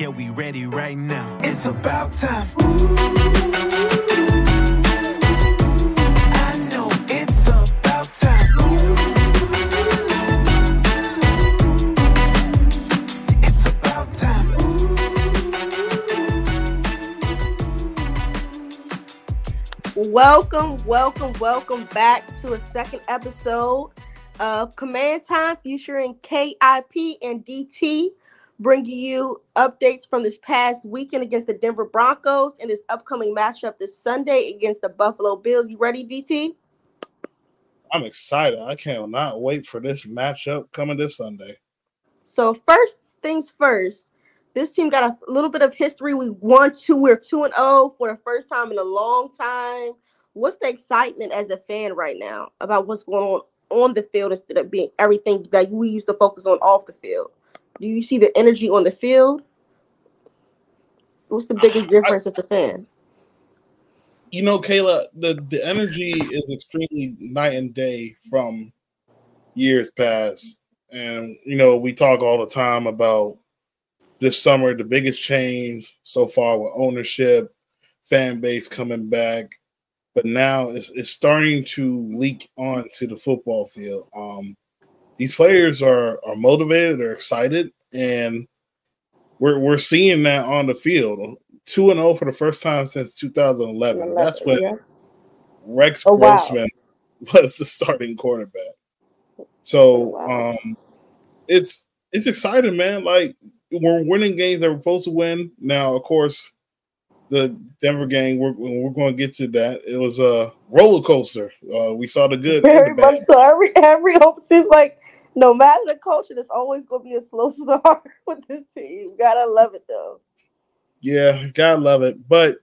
Yeah, we ready right now. It's about time. I know it's about time. It's about time. Welcome, welcome, welcome back to a second episode of Command Time featuring KIP and DT, bringing you updates from this past weekend against the Denver Broncos and this upcoming matchup this Sunday against the Buffalo Bills. You ready, DT? I'm excited. I cannot wait for this matchup coming this Sunday. So first things first, this team got a little bit of history. We won two, we're two and zero for the first time in a long time. What's the excitement as a fan right now about what's going on on the field instead of being everything that we used to focus on off the field? Do you see the energy on the field? What's the biggest difference as a fan? You know, Kayla, the, the energy is extremely night and day from years past. And, you know, we talk all the time about this summer, the biggest change so far with ownership, fan base coming back. But now it's, it's starting to leak onto the football field. Um, these players are are motivated, they're excited, and we're we're seeing that on the field. Two and zero for the first time since 2011. That's when Yeah. Rex Oh, wow. Grossman was the starting quarterback. So Oh, wow. um it's it's exciting, man. Like we're winning games that we're supposed to win. Now, of course, the Denver game, we're we're going to get to that. It was a roller coaster. Uh, we saw the good. and Very the much so. Every every hope seems like no matter the culture, there's always gonna be a slow start with this team. Gotta love it though. Yeah, gotta love it. But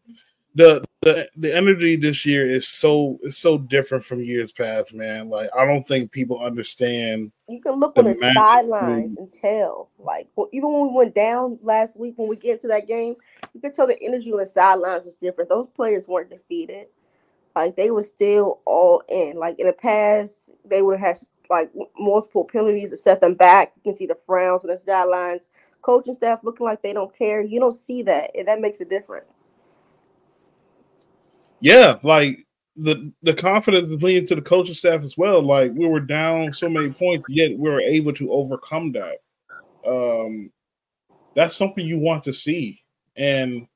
the the the energy this year is so is so different from years past, man. Like I don't think people understand. You can look on the sidelines and tell. Like well, even when we went down last week, when we get into that game, you could tell the energy on the sidelines was different. Those players weren't defeated. Like they were still all in. Like in the past, they would have had like multiple penalties to set them back. You can see the frowns on the sidelines. Coaching staff looking like they don't care. You don't see that, and that makes a difference. Yeah, like the the confidence is leading to the coaching staff as well. Like we were down so many points, yet we were able to overcome that. Um, that's something you want to see, and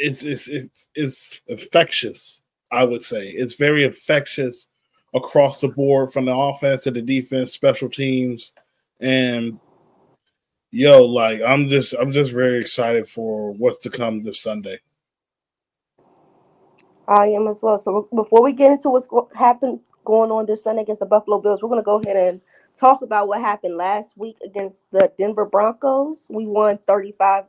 it's it's it's it's infectious. I would say it's very infectious across the board from the offense to the defense, special teams, and yo, like I'm just I'm just very excited for what's to come this Sunday. I am as well. So before we get into what's happened going on this Sunday against the Buffalo Bills, we're going to go ahead and talk about what happened last week against the Denver Broncos. We won 35,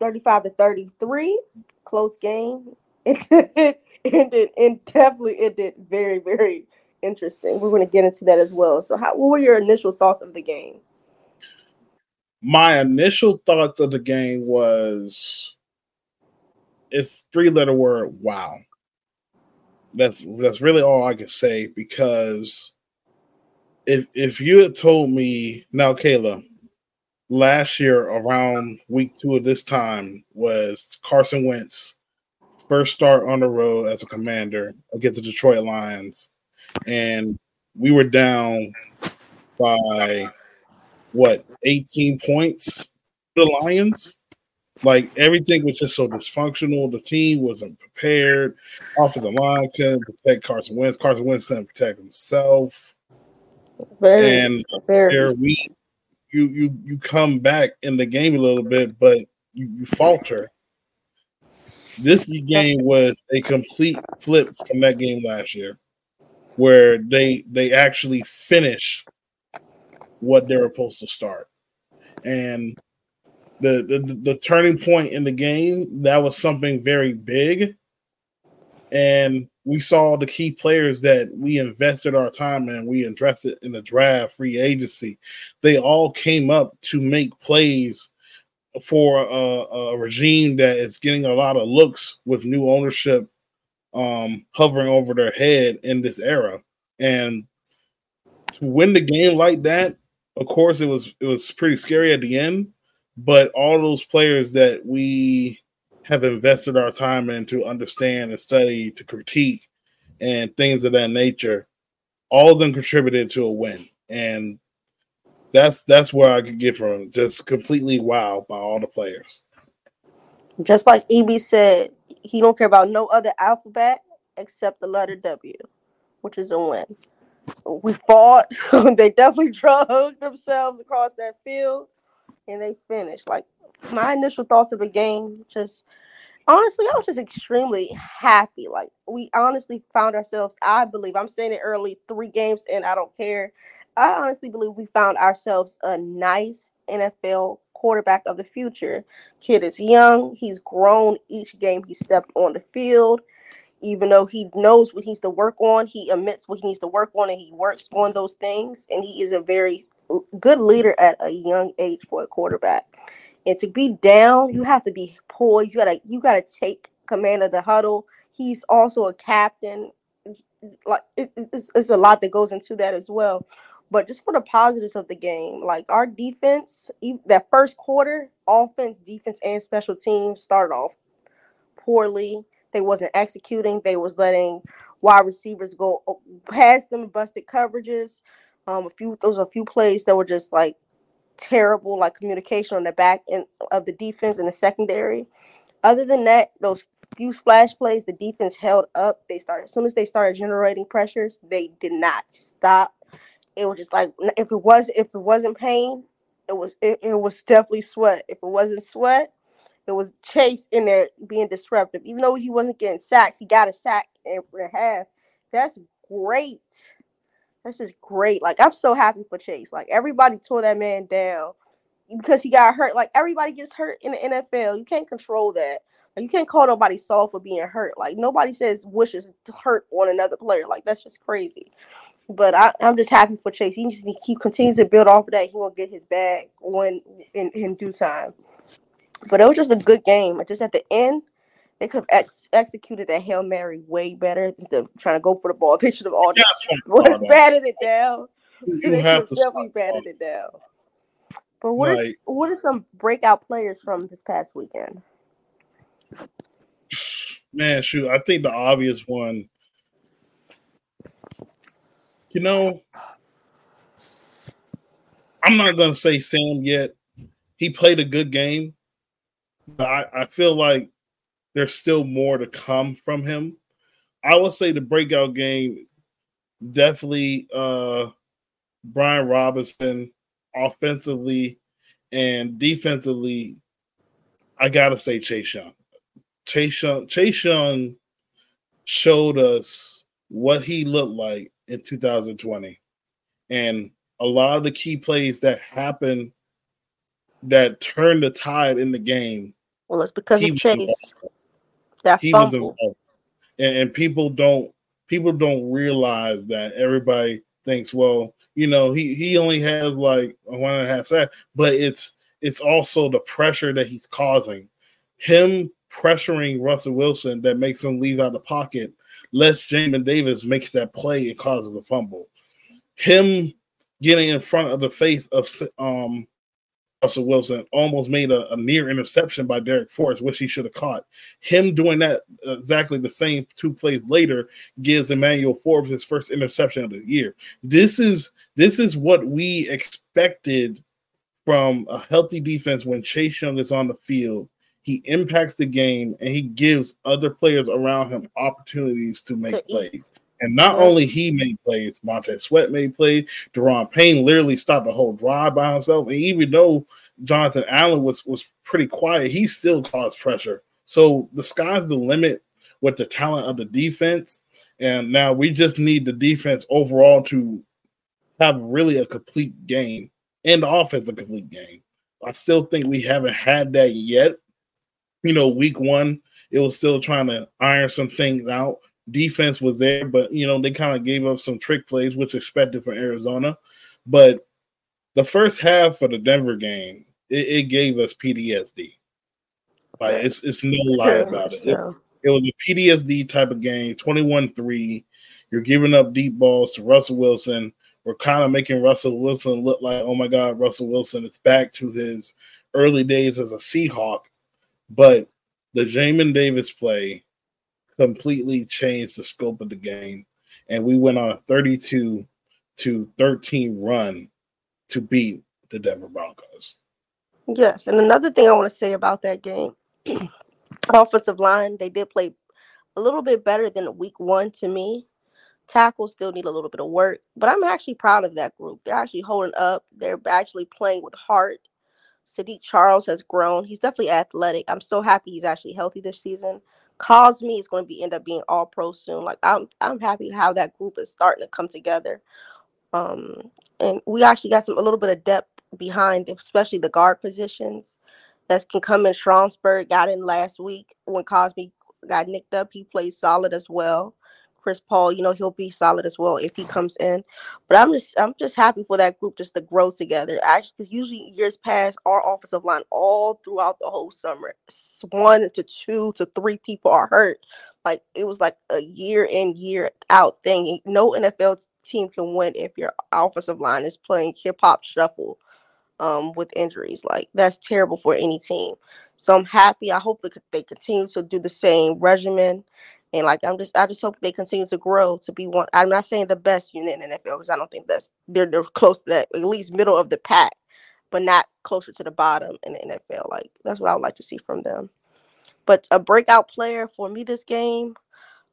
35 to 33. Close game. It ended and definitely ended very, very interesting. We're going to get into that as well. So how what were your initial thoughts of the game? my initial thoughts of the game was it's three letter word wow that's that's really all i can say because if if you had told me now kayla last year around week two of this time was carson wentz first start on the road as a commander against the detroit lions and we were down by what 18 points the Lions. Like everything was just so dysfunctional. The team wasn't prepared. Offensive line couldn't protect Carson Wentz. Carson Wentz couldn't protect himself. Very, And very. there we you you you come back in the game a little bit, but you, you falter. This game was a complete flip from that game last year, where they they actually finish what they were supposed to start, and the the, the turning point in the game that was something very big, and we saw the key players that we invested our time in, we invested in the draft, free agency. They all came up to make plays for a, a regime that is getting a lot of looks with new ownership um, hovering over their head in this era. And to win the game like that, of course, it was it was pretty scary at the end. but all those players that we have invested our time in to understand and study, to critique, and things of that nature, all of them contributed to a win. And that's that's where I could get from just completely wow by all the players. Just like EB said, he don't care about no other alphabet except the letter W, which is a win. We fought. they definitely drug themselves across that field, and they finished. Like my initial thoughts of the game, just honestly, I was just extremely happy. Like we honestly found ourselves. I believe I'm saying it early, three games, and I don't care. I honestly believe we found ourselves a nice NFL quarterback of the future. Kid is young. He's grown each game he stepped on the field. Even though he knows what he needs to work on, he admits what he needs to work on and he works on those things. And he is a very good leader at a young age for a quarterback. And to be down, you have to be poised. You gotta you gotta take command of the huddle. He's also a captain. Like it, it's, it's a lot that goes into that as well. But just for the positives of the game, like our defense, that first quarter, offense, defense, and special teams started off poorly. They wasn't executing. They was letting wide receivers go oh, past them, busted coverages. Um, a few those a few plays that were just like terrible, like communication on the back end of the defense and the secondary. Other than that, those few splash plays, the defense held up. They started as soon as they started generating pressures, they did not stop it was just like if it was if it wasn't pain, it was it, it was definitely sweat. If it wasn't sweat, it was Chase in there being disruptive. Even though he wasn't getting sacks, he got a sack and a half. That's great. That's just great. Like I'm so happy for Chase. Like everybody tore that man down because he got hurt. Like everybody gets hurt in the NFL. You can't control that. Like, you can't call nobody soft for being hurt. Like nobody says wishes hurt on another player. Like that's just crazy. But I, am just happy for Chase. He just he continues to build off of that. He will get his bag when in, in due time. But it was just a good game. Just at the end, they could have ex- executed that hail mary way better instead of trying to go for the ball. They should have all just batted it down. You they have to definitely batted it down. But what like, is, what are some breakout players from this past weekend? Man, shoot, I think the obvious one you know, I'm not gonna say Sam yet. He played a good game, but I, I feel like there's still more to come from him. I would say the breakout game definitely uh Brian Robinson offensively and defensively. I gotta say Chase Young. Chase Young, Chase Young showed us what he looked like in 2020. And a lot of the key plays that happened that turned the tide in the game. Well, it's because of Chase. That he was involved. And, and people don't people don't realize that everybody thinks, well, you know, he he only has like one and a half sacks, but it's it's also the pressure that he's causing. Him pressuring Russell Wilson that makes him leave out the pocket lets Jamin Davis makes that play, it causes a fumble. Him getting in front of the face of um, Russell Wilson almost made a, a, near interception by Darrick Forrest, which he should have caught. Him doing that exactly the same two plays later gives Emmanuel Forbes his first interception of the year. This is this is what we expected from a healthy defense when Chase Young is on the field he impacts the game and he gives other players around him opportunities to make to plays. And not only he made plays, Montez Sweat made plays. Da'Ron Payne literally stopped the whole drive by himself. And even though Jonathan Allen was was pretty quiet, he still caused pressure. So the sky's the limit with the talent of the defense. And now we just need the defense overall to have really a complete game and the offense a complete game. I still think we haven't had that yet you know, week one, it was still trying to iron some things out. Defense was there, but you know, they kind of gave up some trick plays, which expected from Arizona. But the first half of the Denver game, it, it gave us PTSD. Like it's it's no lie about it. it. It was a PTSD type of game, 21-3. You're giving up deep balls to Russell Wilson. We're kind of making Russell Wilson look like, oh my God, Russell Wilson is back to his early days as a Seahawk, but the Jamin Davis play completely changed the scope of the game. And we went on a 32 to 13 run to beat the Denver Broncos. Yes, and another thing I want to say about that game, offensive line, they did play a little bit better than week one to me. Tackles still need a little bit of work, but I'm actually proud of that group. They're actually holding up. They're actually playing with heart. Saahdiq Charles has grown. He's definitely athletic. I'm so happy he's actually healthy this season. Cosmi is going to be end up being all pro soon. Like I'm I'm happy how that group is starting to come together. Um, and we actually got some a little bit of depth behind, especially the guard positions that can come in. Stromberg got in last week when Cosmi got nicked up. He played solid as well. Chris Paul, you know, he'll be solid as well if he comes in. But I'm just I'm just happy for that group just to grow together. Actually, because usually years past, our offensive line all throughout the whole summer, one to two to three people are hurt. Like it was like a year in, year out thing. No NFL team can win if your offensive line is playing hip hop shuffle um, with injuries. Like that's terrible for any team. So I'm happy. I hope that they continue to do the same regimen. And like I'm just, I just hope they continue to grow to be one. I'm not saying the best unit in NFL because I don't think that's they're they're close to that, at least middle of the pack, but not closer to the bottom in the NFL. Like that's what I would like to see from them. But a breakout player for me this game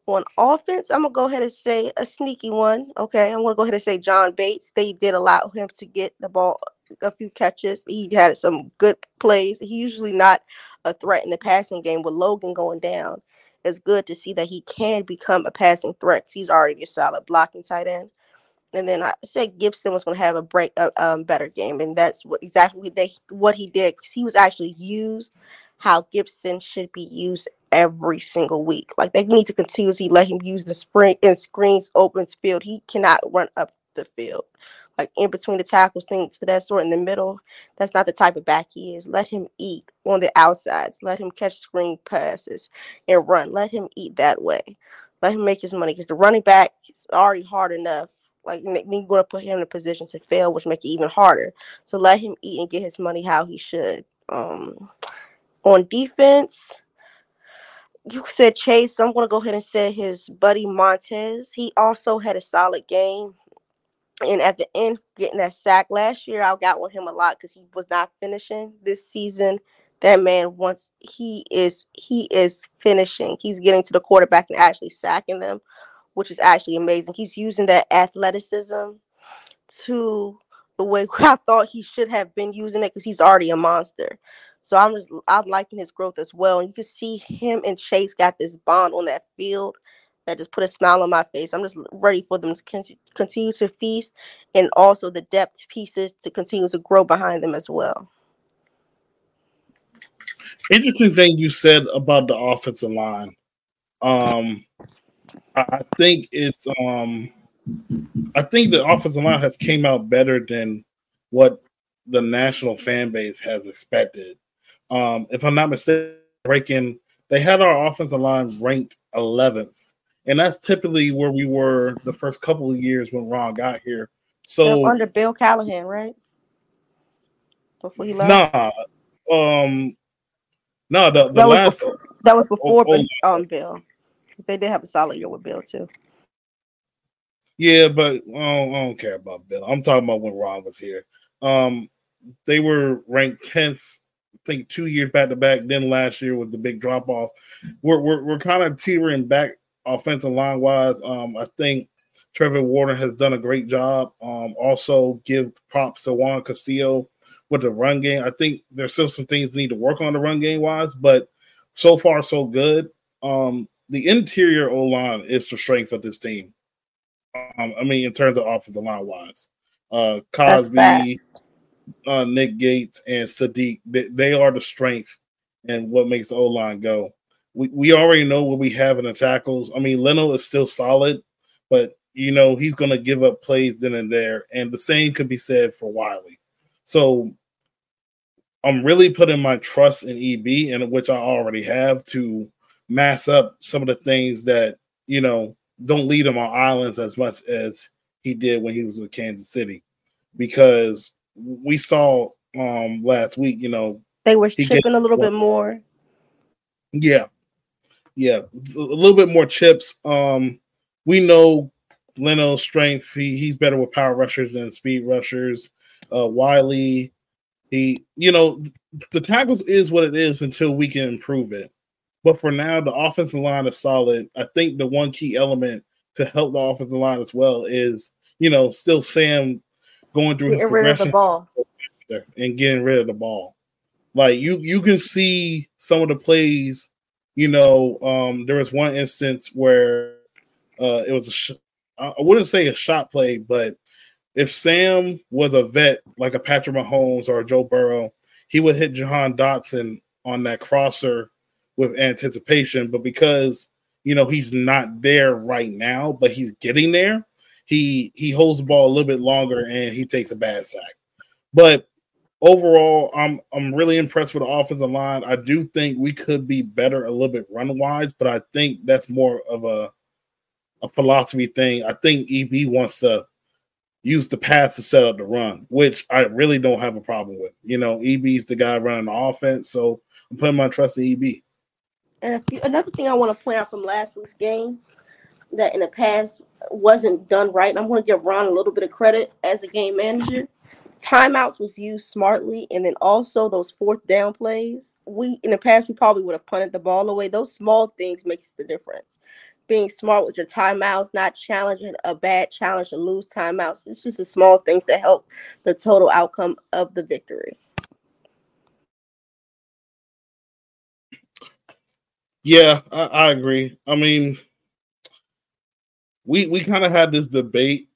on offense, I'm gonna go ahead and say a sneaky one. Okay, I'm gonna go ahead and say John Bates. They did allow him to get the ball a few catches. He had some good plays. He usually not a threat in the passing game with Logan going down it's good to see that he can become a passing threat. He's already a solid blocking tight end. And then I said Gibson was going to have a break, a um, better game, and that's what exactly they what he did. He was actually used how Gibson should be used every single week. Like they need to continuously let him use the spring and screens opens field. He cannot run up the field like in between the tackles, things to that sort in the middle. That's not the type of back he is. Let him eat on the outsides. Let him catch screen passes and run. Let him eat that way. Let him make his money because the running back is already hard enough. Like you're going to put him in a position to fail, which make it even harder. So let him eat and get his money how he should. Um, on defense, you said Chase, so I'm going to go ahead and say his buddy Montez. He also had a solid game and at the end getting that sack last year i got with him a lot because he was not finishing this season. That man once he is he is finishing. He's getting to the quarterback and actually sacking them which is actually amazing. He's using that athleticism to the way i thought he should have been using it because he's already a monster. So i'm just i'm liking his growth as well. And you can see him and chase got this bond on that field that just put a smile on my face. I'm just ready for them to continue to feast and also the depth pieces to continue to grow behind them as well. Interesting thing you said about the offensive line. Um, I think it's um, I think the offensive line has came out better than what the national fan base has expected. Um, if I'm not mistaken, they had our offensive line ranked 11th and that's typically where we were the first couple of years when Ron got here. So under Bill Callahan, right? Before he left. Nah, um, no, the, the that last was before, that was before oh, oh, um Bill, because they did have a solid year with Bill too. Yeah, but I don't, I don't care about Bill. I'm talking about when Ron was here. Um, they were ranked tenth I think two years back to back. Then last year was the big drop off. We're we're, we're kind of teetering back offensive line wise. Um, I think Travelle Wharton has done a great job. Um, also give props to Juan Castillo with the run game. I think there's still some things need to work on the run game wise, but so far so good. Um, the interior O line is the strength of this team. Um, I mean, in terms of offensive line wise, uh, Cosmi, uh, Nick Gates, and Saahdiq, they, they are the strength and what makes the O line go we, we already know what we have in the tackles. I mean, Leno is still solid, but you know he's going to give up plays then and there, and the same could be said for Wylie. So I'm really putting my trust in EB, and which I already have to mass up some of the things that you know don't lead him on islands as much as he did when he was with Kansas City, because we saw um last week, you know, They were He chipping a little bit more. Yeah, yeah, a little bit more chips. Um, we know Leno's strength. He he's better with power rushers than speed rushers. Uh, Wylie, he you know the tackles is what it is until we can improve it. But for now, the offensive line is solid. I think the one key element to help the offensive line as well is you know still Sam going through his Getting rid of the progression ball. and getting rid of the ball. Like you, you can see some of the plays. You know, um, there was one instance where uh, it was a sh- I wouldn't say a shot play, but if Sam was a vet like a Patrick Mahomes or Joe Burrow, he would hit Jahan Dotson on that crosser with anticipation. But because you know he's not there right now, but he's getting there, he he holds the ball a little bit longer and he takes a bad sack. But overall, I'm I'm really impressed with the offensive line. I do think we could be better a little bit run wise, but I think that's more of a a philosophy thing. I think EB wants to use the pass to set up the run, which I really don't have a problem with. You know, EB's the guy running the offense, so I'm putting my trust in EB. And few, another thing I want to point out from last week's game that in the past wasn't done right. And I'm going to give Ron a little bit of credit as a game manager. Timeouts was used smartly, and then also those fourth down plays. We in the past we probably would have punted the ball away. Those small things makes the difference. Being smart with your timeouts, not challenging a bad challenge to lose timeouts. It's just the small things that help the total outcome of the victory. Yeah, I, I agree. I mean, we we kind of had this debate.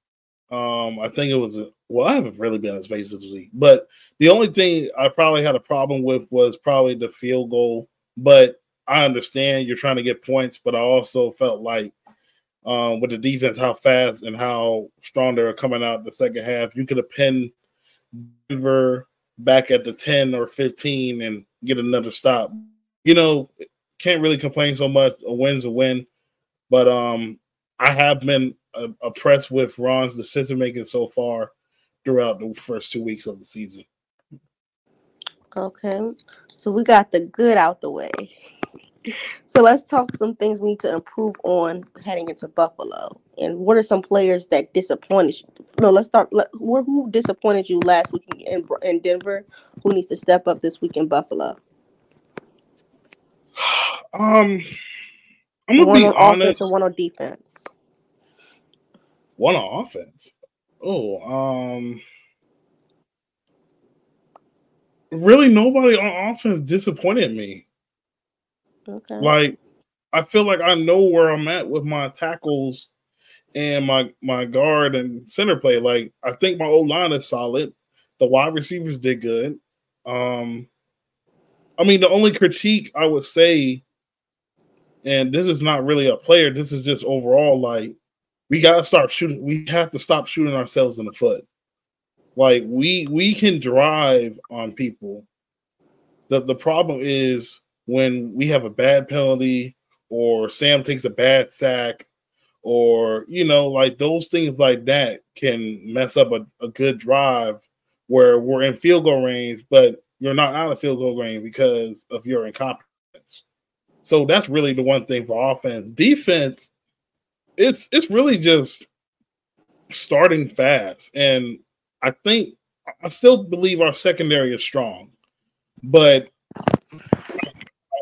Um, I think it was well, I haven't really been in space this week, but the only thing I probably had a problem with was probably the field goal. But I understand you're trying to get points, but I also felt like um, with the defense, how fast and how strong they were coming out the second half, you could have pinned Denver back at the 10 or 15 and get another stop. You know, can't really complain so much. A win's a win, but um, I have been uh, impressed with Ron's decision making so far throughout the first two weeks of the season. Okay, so we got the good out the way. So let's talk some things we need to improve on heading into Buffalo. And what are some players that disappointed you? No, let's start. Let, who disappointed you last week in, in Denver? Who needs to step up this week in Buffalo? Um, I'm gonna One be on offense and one on defense. One on offense. Oh, um, really nobody on offense disappointed me. Okay. Like, I feel like I know where I'm at with my tackles and my my guard and center play. Like, I think my old line is solid. The wide receivers did good. Um, I mean, the only critique I would say, and this is not really a player, this is just overall like we gotta start shooting. We have to stop shooting ourselves in the foot. Like we we can drive on people. The the problem is when we have a bad penalty or Sam takes a bad sack or you know like those things like that can mess up a, a good drive where we're in field goal range but you're not out of field goal range because of your incompetence so that's really the one thing for offense defense it's it's really just starting fast and i think i still believe our secondary is strong but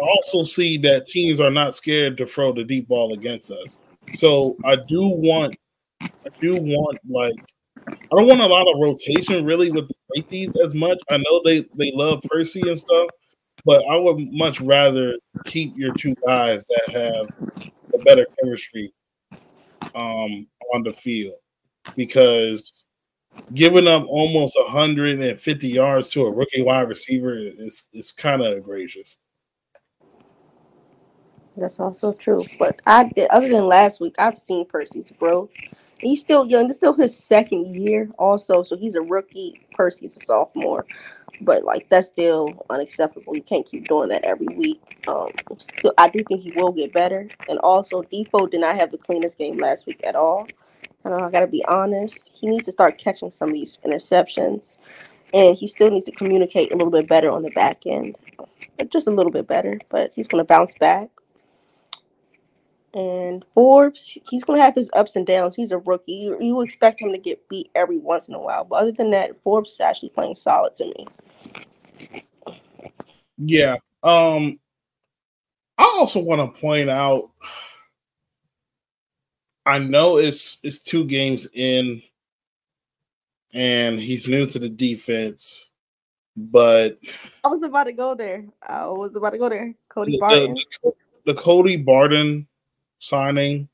I also see that teams are not scared to throw the deep ball against us. So I do want, I do want like, I don't want a lot of rotation really with the safeties as much. I know they they love Percy and stuff, but I would much rather keep your two guys that have a better chemistry um, on the field because giving up almost 150 yards to a rookie wide receiver is is kind of egregious. That's also true. But I other than last week, I've seen Percy's growth. He's still young. It's still his second year, also. So he's a rookie. Percy's a sophomore. But like that's still unacceptable. You can't keep doing that every week. Um, so I do think he will get better. And also, Defoe did not have the cleanest game last week at all. And I gotta be honest, he needs to start catching some of these interceptions. and he still needs to communicate a little bit better on the back end, just a little bit better. But he's going to bounce back. And Forbes, he's going to have his ups and downs. He's a rookie. You, you expect him to get beat every once in a while. But other than that, Forbes is actually playing solid to me. Yeah. Um, I also want to point out. I know it's it's two games in, and he's new to the defense, but I was about to go there. I was about to go there. Cody the, Barton. the, the Cody Barton signing,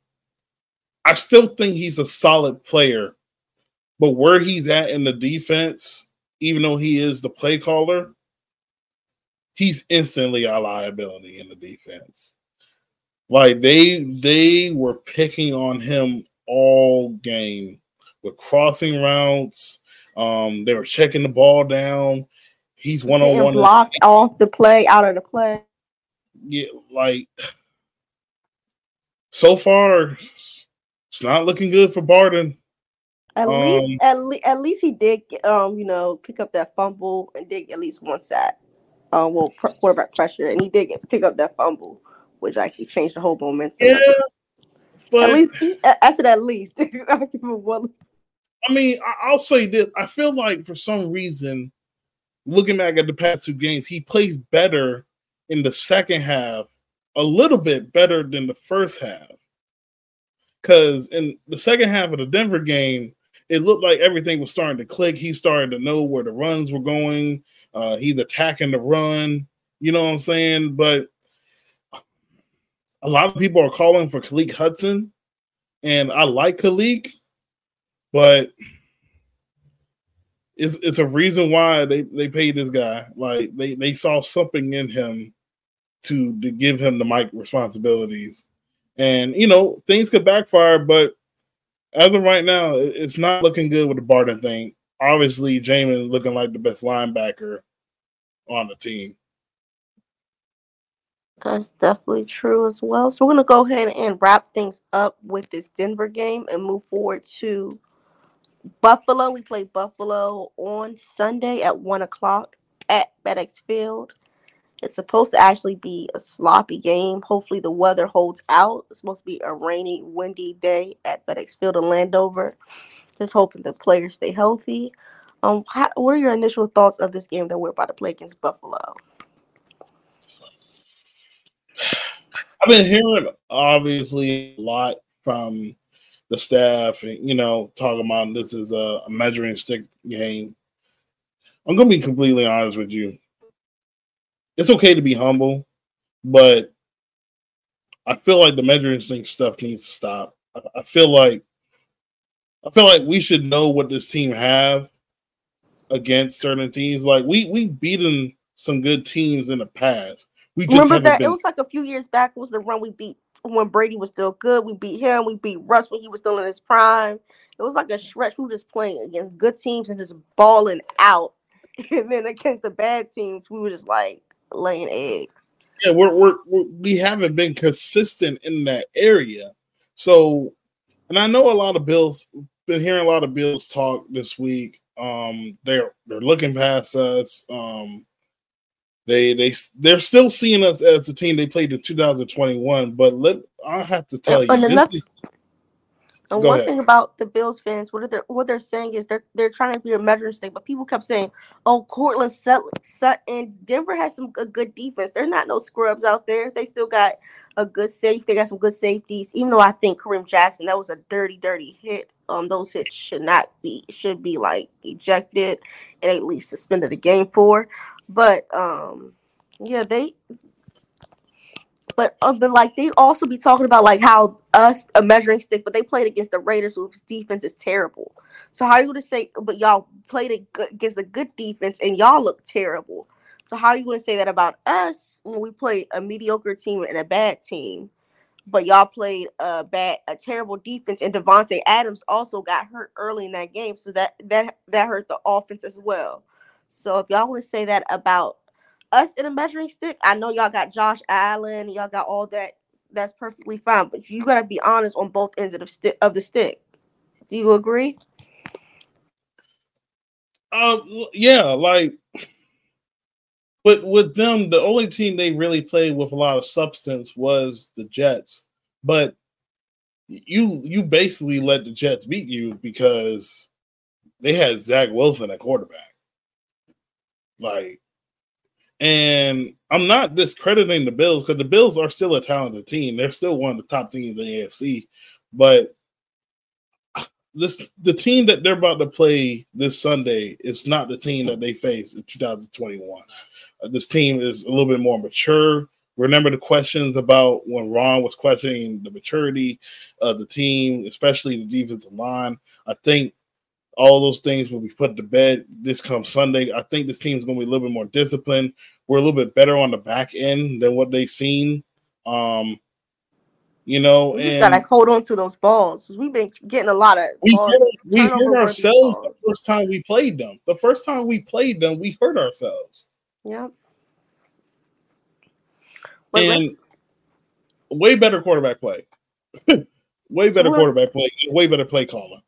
I still think he's a solid player, but where he's at in the defense, even though he is the play caller, he's instantly a liability in the defense. Like they they were picking on him all game with crossing routes. Um, they were checking the ball down. He's one on one. blocked off the play, out of the play. Yeah, like so far, it's not looking good for Barton. At Um, least, at, le- at least he did, um, you know, pick up that fumble and did at least one sack. Um, well, pr- quarterback pressure, and he did get pick up that fumble, which actually changed the whole momentum. Yeah, but at least, he, I I said at least. I'll give him one. I mean, I- I'll say this: I feel like for some reason, looking back at the past two games, he plays better in the second half, a little bit better than the first half. Because in the second half of the Denver game, it looked like everything was starting to click. He started to know where the runs were going. Uh, he's attacking the run. You know what I'm saying? But a lot of people are calling for Khaleke Hudson, and I like Khaleke, but it's it's a reason why they they paid this guy. Like they they saw something in him to to give him the mic responsibilities, and you know things could backfire. But as of right now, it's not looking good with the Barton thing. Obviously, Jamin is looking like the best linebacker on the team. That's definitely true as well. So we're gonna go ahead and wrap things up with this Denver game and move forward to Buffalo. We play Buffalo on Sunday at one o'clock at FedEx Field. It's supposed to actually be a sloppy game. Hopefully the weather holds out. It's supposed to be a rainy, windy day at FedEx Field in Landover. Just hoping the players stay healthy. Um, how, what are your initial thoughts of this game that we're about to play against Buffalo? I've been hearing obviously a lot from the staff, and you know, talking about this is a, measuring stick game. I'm gonna be completely honest with you. It's okay to be humble, but I feel like the measuring stick stuff needs to stop. I feel like I feel like we should know what this team have against certain teams. Like we we beaten some good teams in the past. We just Remember that been it was like a few years back was the run we beat when Brady was still good. We beat him. We beat Russ when he was still in his prime. It was like a stretch. We were just playing against good teams and just balling out. And then against the bad teams, we were just like laying eggs. yeah, we're, we're, we're we haven't been consistent in that area. So, and I know a lot of Bills been hearing a lot of Bills talk this week. Um, they're they're looking past us. Um, they they they're still seeing us as a team they played in 2021. But let I have to tell And you, this another- is, And one ahead. thing about the Bills fans, what they're what they're saying is they're they're trying to be a measuring stick, but people kept saying, "Oh, Courtland Sut- Sutton, Denver has some good, good defense. They're not no scrubs out there. They still got a good safe. They got some good safeties. Even though I think Kareem Jackson that was a dirty, dirty hit. Um, those hits should not be should be like ejected and at least suspended the game for. But um, yeah, they but uh, but like they also be talking about like how us a measuring stick, but they played against the Raiders whose defense is terrible. So how are you gonna say? But y'all played against a good defense and y'all look terrible. So how are you gonna say that about us when we play a mediocre team and a bad team, but y'all played a bad, a terrible defense and Davante Adams also got hurt early in that game, so that that that hurt the offense as well. So if y'all want to say that about us in a measuring stick, I know y'all got Josh Allen, y'all got all that. That's perfectly fine, but you gotta be honest on both ends of the stick. Of the stick, do you agree? Uh, yeah, like, but with them, the only team they really played with a lot of substance was the Jets. But you you basically let the Jets beat you because they had Zach Wilson at quarterback. Like, and I'm not discrediting the Bills because the Bills are still a talented team. They're still one of the top teams in the AFC. But this the team that they're about to play this Sunday is not the team that they face in 2021. Uh, this team is a little bit more mature. Remember the questions about when Ron was questioning the maturity of the team, especially the defensive line. I think all those things will be put to bed this come Sunday. I think this team is going to be a little bit more disciplined. We're a little bit better on the back end than what they've seen. Um, you know, we just gotta hold on to those balls. We've been getting a lot of we uh, balls, hurt, we hurt ourselves balls. the first time we played them. The first time we played them, we hurt ourselves. Yep. But and way better quarterback play. way better Well- quarterback play. Way better play caller.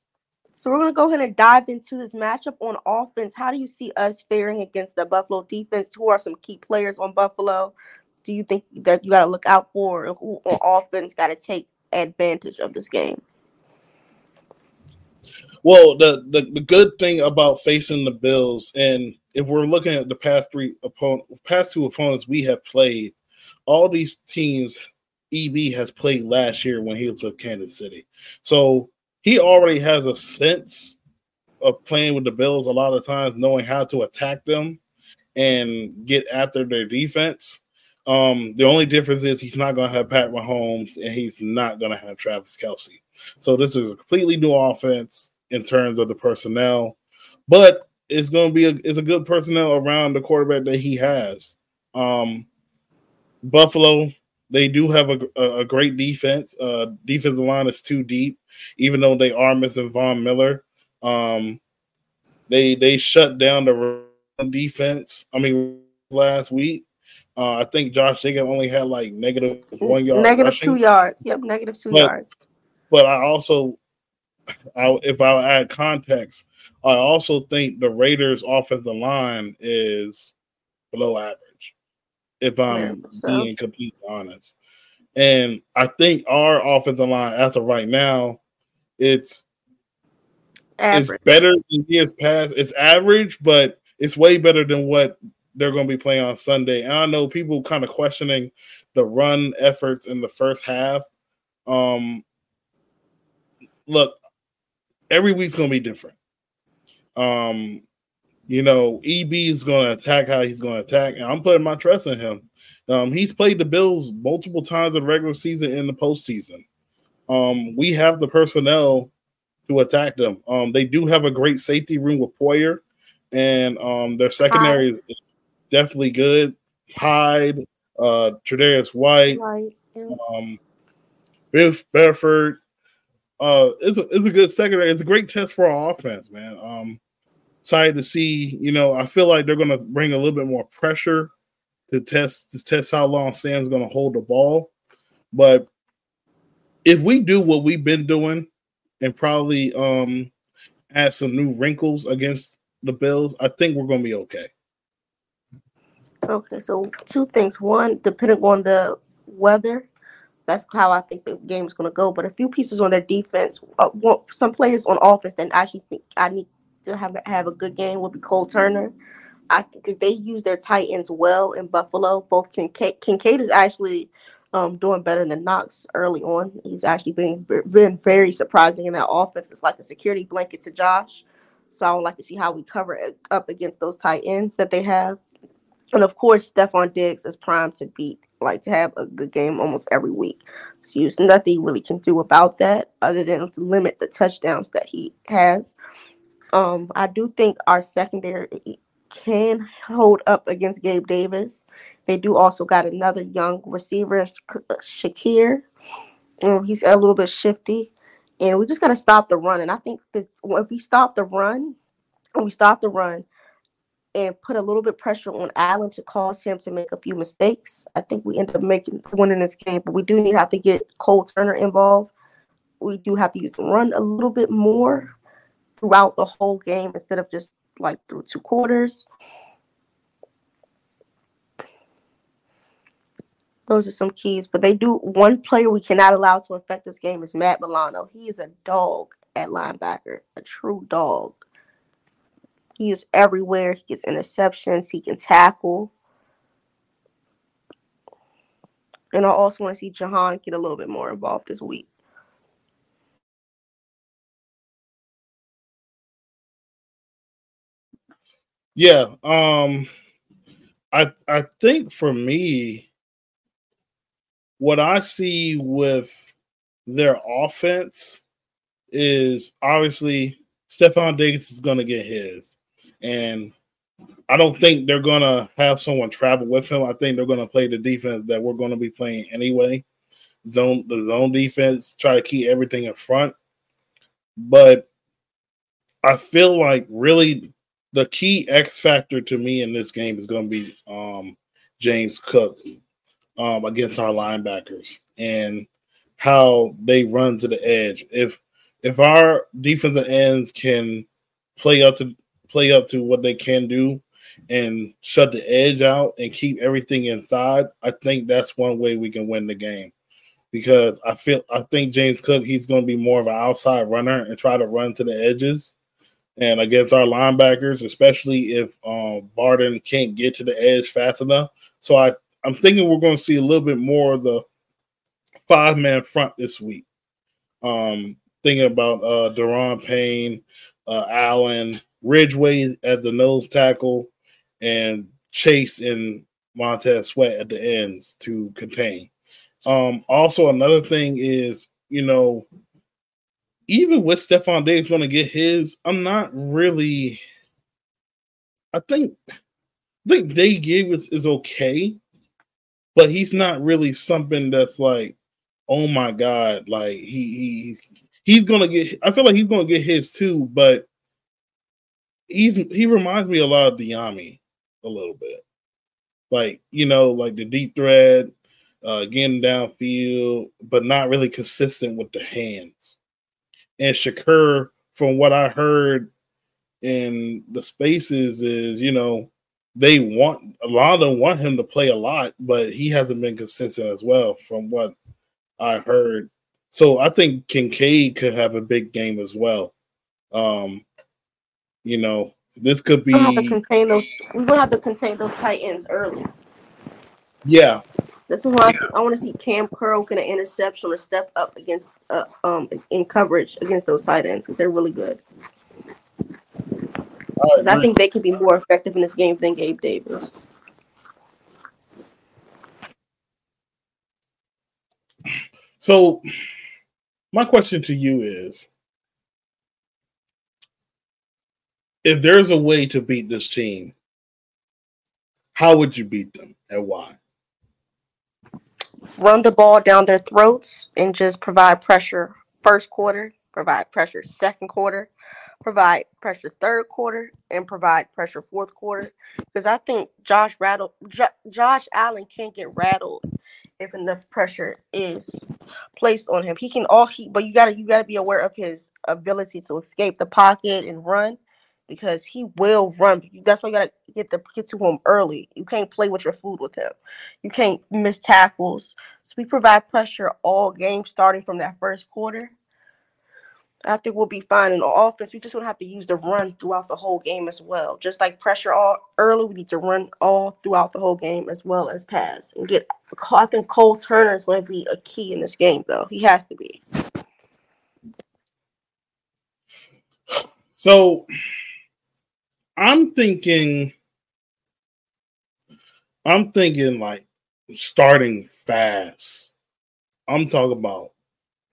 So we're gonna go ahead and dive into this matchup on offense. How do you see us faring against the Buffalo defense? Who are some key players on Buffalo? Do you think that you got to look out for? Who on offense got to take advantage of this game? Well, the, the the good thing about facing the Bills, and if we're looking at the past three opponent, past two opponents we have played, all these teams EB has played last year when he was with Kansas City. So he already has a sense of playing with the Bills a lot of times, knowing how to attack them and get after their defense. Um, the only difference is he's not going to have Pat Mahomes and he's not going to have Travis Kelce. So this is a completely new offense in terms of the personnel, but it's going to be a, it's a good personnel around the quarterback that he has. Um, Buffalo, they do have a, a, great defense. Uh, defensive line is too deep, even though they are missing Von Miller. Um, they they shut down the defense. I mean, last week, uh, I think Josh Jacob only had like negative one yard, Negative rushing. two yards. Yep, negative two But- yards. But I also, I, if I add context, I also think the Raiders' offensive line is below average. If I'm so. being completely honest, and I think our offensive line, as of right now, it's Average. it's better than years past. It's average, but it's way better than what they're going to be playing on Sunday. And I know people kind of questioning the run efforts in the first half. Um, look, every week's going to be different. Um, you know, EB is going to attack how he's going to attack, and I'm putting my trust in him. Um, he's played the Bills multiple times in the regular season and the postseason. Um, we have the personnel to attack them. Um, they do have a great safety room with Poyer, and um, their secondary is definitely good. Hyde, uh, Tre'Davious White, yeah. um, Biff Bedford. Uh, it's a it's a good secondary. It's a great test for our offense, man. Um, excited to see. You know, I feel like they're going to bring a little bit more pressure to test to test how long Sam's going to hold the ball. But if we do what we've been doing and probably um add some new wrinkles against the Bills, I think we're going to be okay. Okay, so two things. One, depending on the weather, that's how I think the game is going to go. But a few pieces on their defense, uh, one, some players on offense that I actually think I need to have have a good game will be Cole Turner. I because they use their tight ends well in Buffalo. Both Kincaid, Kincaid is actually um, doing better than Knox early on. He's actually been been very surprising in that offense. It's like a security blanket to Josh. So I would like to see how we cover it up against those tight ends that they have. And of course, Stefon Diggs is primed to beat, like to have a good game almost every week. So there's nothing really can do about that other than to limit the touchdowns that he has. Um, I do think our secondary can hold up against Gabe Davis. They do also got another young receiver, Shakir. Um, he's a little bit shifty, and we just got to stop the run. And I think that if we stop the run, we stop the run, and put a little bit pressure on Allen to cause him to make a few mistakes. I think we end up making winning this game, but we do need to have to get Cole Turner involved. We do have to use the run a little bit more throughout the whole game instead of just like through two quarters. Those are some keys, but they do one player we cannot allow to affect this game is Matt Milano. He is a dog at linebacker, a true dog. He is everywhere. He gets interceptions. He can tackle. And I also want to see Jahan get a little bit more involved this week. Yeah. Um I I think for me, what I see with their offense is obviously Stefon Diggs is gonna get his. And I don't think they're gonna have someone travel with him. I think they're gonna play the defense that we're gonna be playing anyway. Zone the zone defense, try to keep everything in front. But I feel like really the key X factor to me in this game is to be um, James Cook um, against our linebackers and how they run to the edge. If if our defensive ends can play up to play up to what they can do and shut the edge out and keep everything inside, I think that's one way we can win the game. Because I feel I think James Cook he's going to be more of an outside runner and try to run to the edges and against our linebackers, especially if um, Barton can't get to the edge fast enough. So I, I'm thinking we're going to see a little bit more of the five man front this week. Um, thinking about uh, Da'Ron Payne, uh, Allen, Ridgeway at the nose tackle, and Chase and Montez Sweat at the ends to contain. Um, also, another thing is, you know, even with Stefon Diggs going to get his, I'm not really. I think I think Day Davis is okay, but he's not really something that's like, oh my god, like he he he's gonna get. I feel like he's gonna get his too, but he's he reminds me a lot of Dyami a little bit, like you know, like the deep thread, uh, getting downfield, but not really consistent with the hands and Shakir, from what I heard in the spaces, is you know they want a lot of them want him to play a lot, but he hasn't been consistent as well, from what I heard. So I think Kincaid could have a big game as well. Um, you know, this could be. We have to contain those. We will have to contain those tight ends early. Yeah, this is why I, I want to see Kam Curl get an interception or step up against uh, um in coverage against those tight ends because they're really good. Because I think they could be more effective in this game than Gabe Davis. So, my question to you is if there's a way to beat this team, how would you beat them and why? run the ball down their throats and just provide pressure first quarter, provide pressure second quarter, provide pressure third quarter, and provide pressure fourth quarter. Because I think Josh rattled J- Josh Allen can't get rattled if enough pressure is placed on him. He can all he but you gotta you gotta be aware of his ability to escape the pocket and run because he will run. That's why you gotta get the get to him early. You can't play with your food with him. You can't miss tackles. So we provide pressure all game starting from that first quarter. I think we'll be fine in the offense. We just don't have to use the run throughout the whole game as well. Just like pressure all early, we need to run all throughout the whole game as well as pass and get. I think Cole Turner is going to be a key in this game, though. He has to be. So I'm thinking, I'm thinking like starting fast. I'm talking about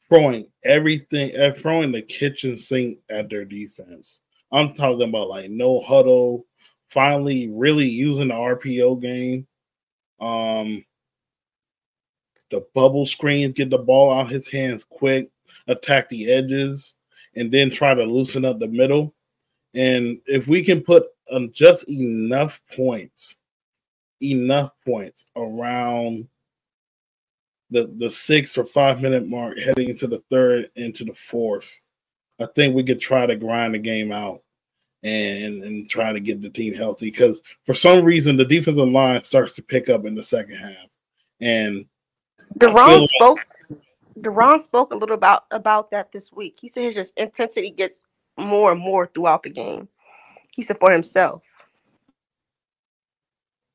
throwing everything, uh, throwing the kitchen sink at their defense. I'm talking about like no huddle, finally really using the RPO game. Um, the bubble screens, get the ball out of his hands quick, attack the edges, and then try to loosen up the middle. And if we can put um, just enough points, enough points around the the six or five minute mark heading into the third into the fourth, I think we could try to grind the game out. and and trying to get the team healthy because for some reason the defensive line starts to pick up in the second half. And Da'Ron spoke. Da'Ron spoke a little about about that this week. He said his just intensity gets more and more throughout the game. He said for himself.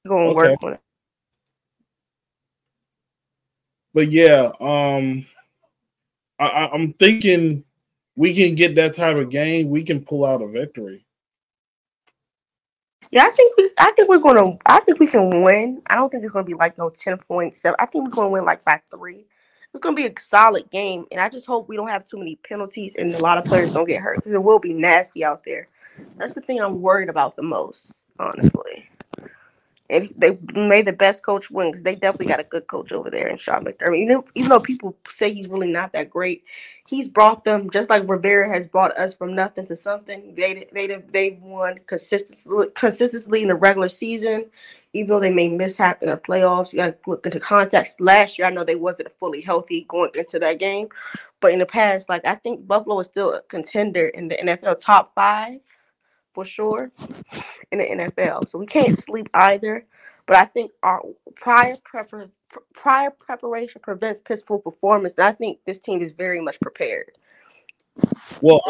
Going to Okay. work on it. but yeah, um, I, I'm thinking we can get that type of game. We can pull out a victory. Yeah, I think we I think we're gonna I think we can win. I don't think it's gonna be like no 10 point seven. I think we're gonna win like by three. It's gonna be a solid game, and I just hope we don't have too many penalties and a lot of players don't get hurt because it will be nasty out there. That's the thing I'm worried about the most, honestly. And they made the best coach win because they definitely got a good coach over there in Sean McDermott. Even, even though people say he's really not that great, he's brought them just like Rivera has brought us from nothing to something. They they they've won consistently consistently in the regular season, even though they may mishap in the playoffs. You got to look into context. Last year, I know they wasn't fully healthy going into that game, but in the past, like I think Buffalo is still a contender in the NFL top five for sure in the NFL. So we can't sleep either. But I think our prior prepar- prior preparation prevents peaceful performance, and I think this team is very much prepared. Well,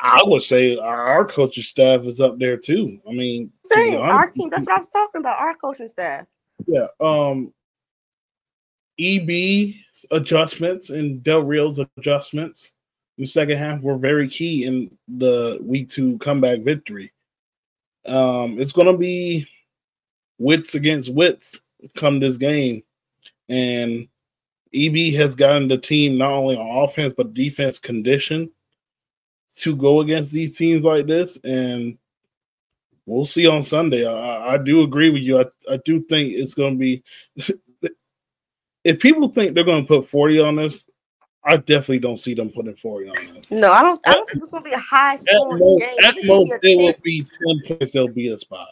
I, would say our, coaching staff is up there too. I mean, Same, our team. That's what I was talking about. Our coaching staff. Yeah. Um EB adjustments and Del Rio's adjustments in the second half were very key in the week two comeback victory. Um, it's gonna be wits against wits come this game. And EB has gotten the team not only on offense but defense condition to go against these teams like this. And we'll see on Sunday. I, I do agree with you. I, I do think it's going to be. if people think they're going to put 40 on this, I definitely don't see them putting 40 on this. No, I don't. I don't think it's gonna be a high At scoring most, game. At most be it will be 10 points. They'll beat us by.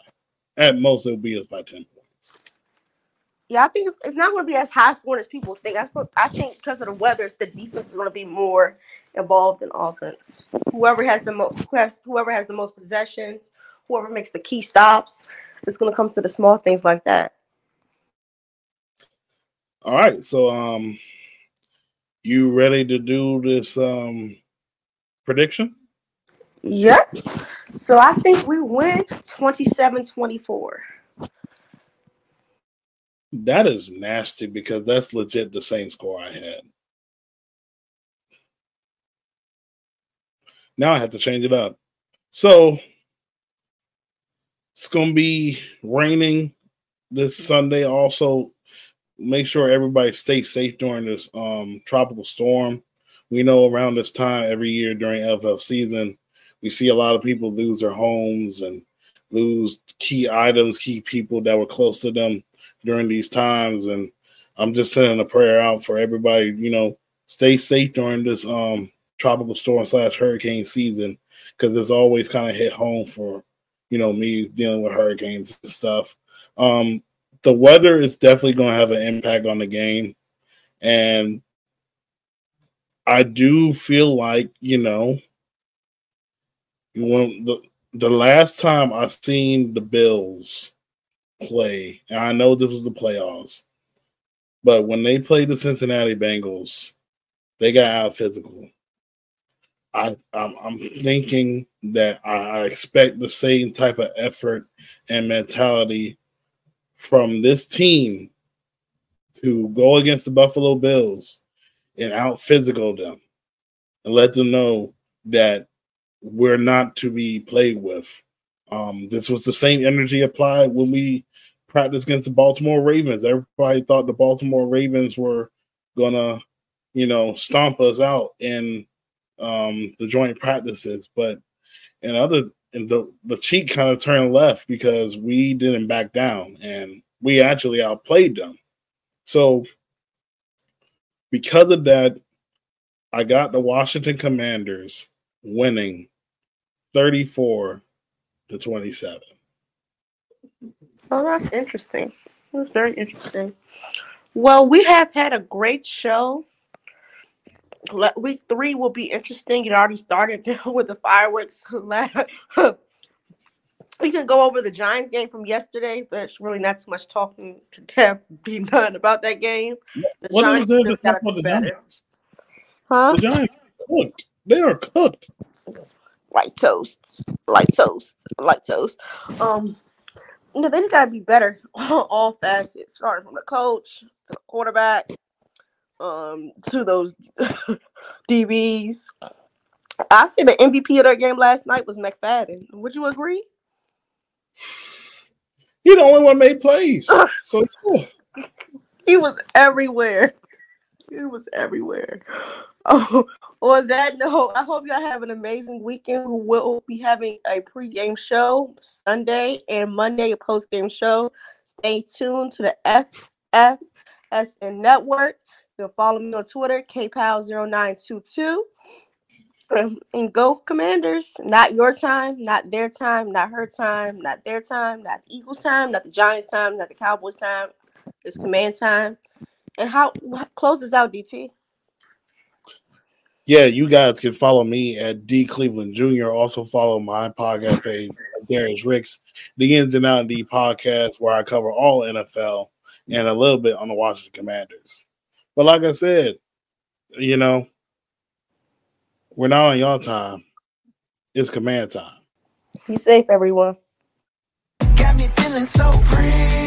At most, it'll beat us by 10 points. Yeah, I think it's, it's not going to be as high scoring as people think. I, suppose, I think because of the weather, the defense is going to be more involved in offense. Whoever has the most, who has, whoever has the most possessions, whoever makes the key stops, it's going to come to the small things like that. All right. So, um, you ready to do this um prediction? Yep. So I think we win 27-24. That is nasty because that's legit the same score I had. Now I have to change it up. So it's going to be raining this Sunday. Also, make sure everybody stays safe during this um, tropical storm. We know around this time every year during NFL season, we see a lot of people lose their homes and lose key items, key people that were close to them during these times. And I'm just sending a prayer out for everybody, you know, stay safe during this um tropical storm slash hurricane season because it's always kind of hit home for you know me dealing with hurricanes and stuff. Um the weather is definitely going to have an impact on the game and I do feel like, you know, when the the last time I seen the Bills play, and I know this was the playoffs, but when they played the Cincinnati Bengals, they got out physical. I I'm, I'm thinking that I, expect the same type of effort and mentality from this team to go against the Buffalo Bills and out physical them and let them know that we're not to be played with. Um, this was the same energy applied when we practiced against the Baltimore Ravens. Everybody thought the Baltimore Ravens were gonna, you know, stomp us out in um, the joint practices, but in other and the the cheek kind of turned left because we didn't back down and we actually outplayed them. So because of that, I got the Washington Commanders winning 34 to 27. Oh, that's interesting. That's very interesting. Well, we have had a great show. Le- Week three will be interesting. It already started with the fireworks. we can go over the Giants game from yesterday. There's really not too much talking to have be done about that game. The What is Giants there to talk about the better. Giants? Huh? The Giants are cooked. They are cooked. Light toast, light toast, light toast. Um, you know they just gotta be better on all facets, starting from the coach to the quarterback, um, to those DBs. I say the MVP of their game last night was McFadden. Would you agree? He the only one made plays. So yeah. He was everywhere. He was everywhere. Oh, on that note, I hope y'all have an amazing weekend. We will be having a pregame show Sunday and Monday, a postgame show. Stay tuned to the FFSN Network. Can follow me on Twitter, kpal0922. Um, and go Commanders. Not your time, not their time, not her time, not their time, not the Eagles' time, not the Giants' time, not the Cowboys' time. It's command time. And how closes out, DT? yeah, you guys can follow me at D Cleveland Jr. Also follow my podcast page, Darius Ricks, the Ins and Out and D podcast, where I cover all NFL and a little bit on the Washington Commanders. But like I said, you know, we're not on y'all time. It's command time. Be safe, everyone. Got me feeling so free.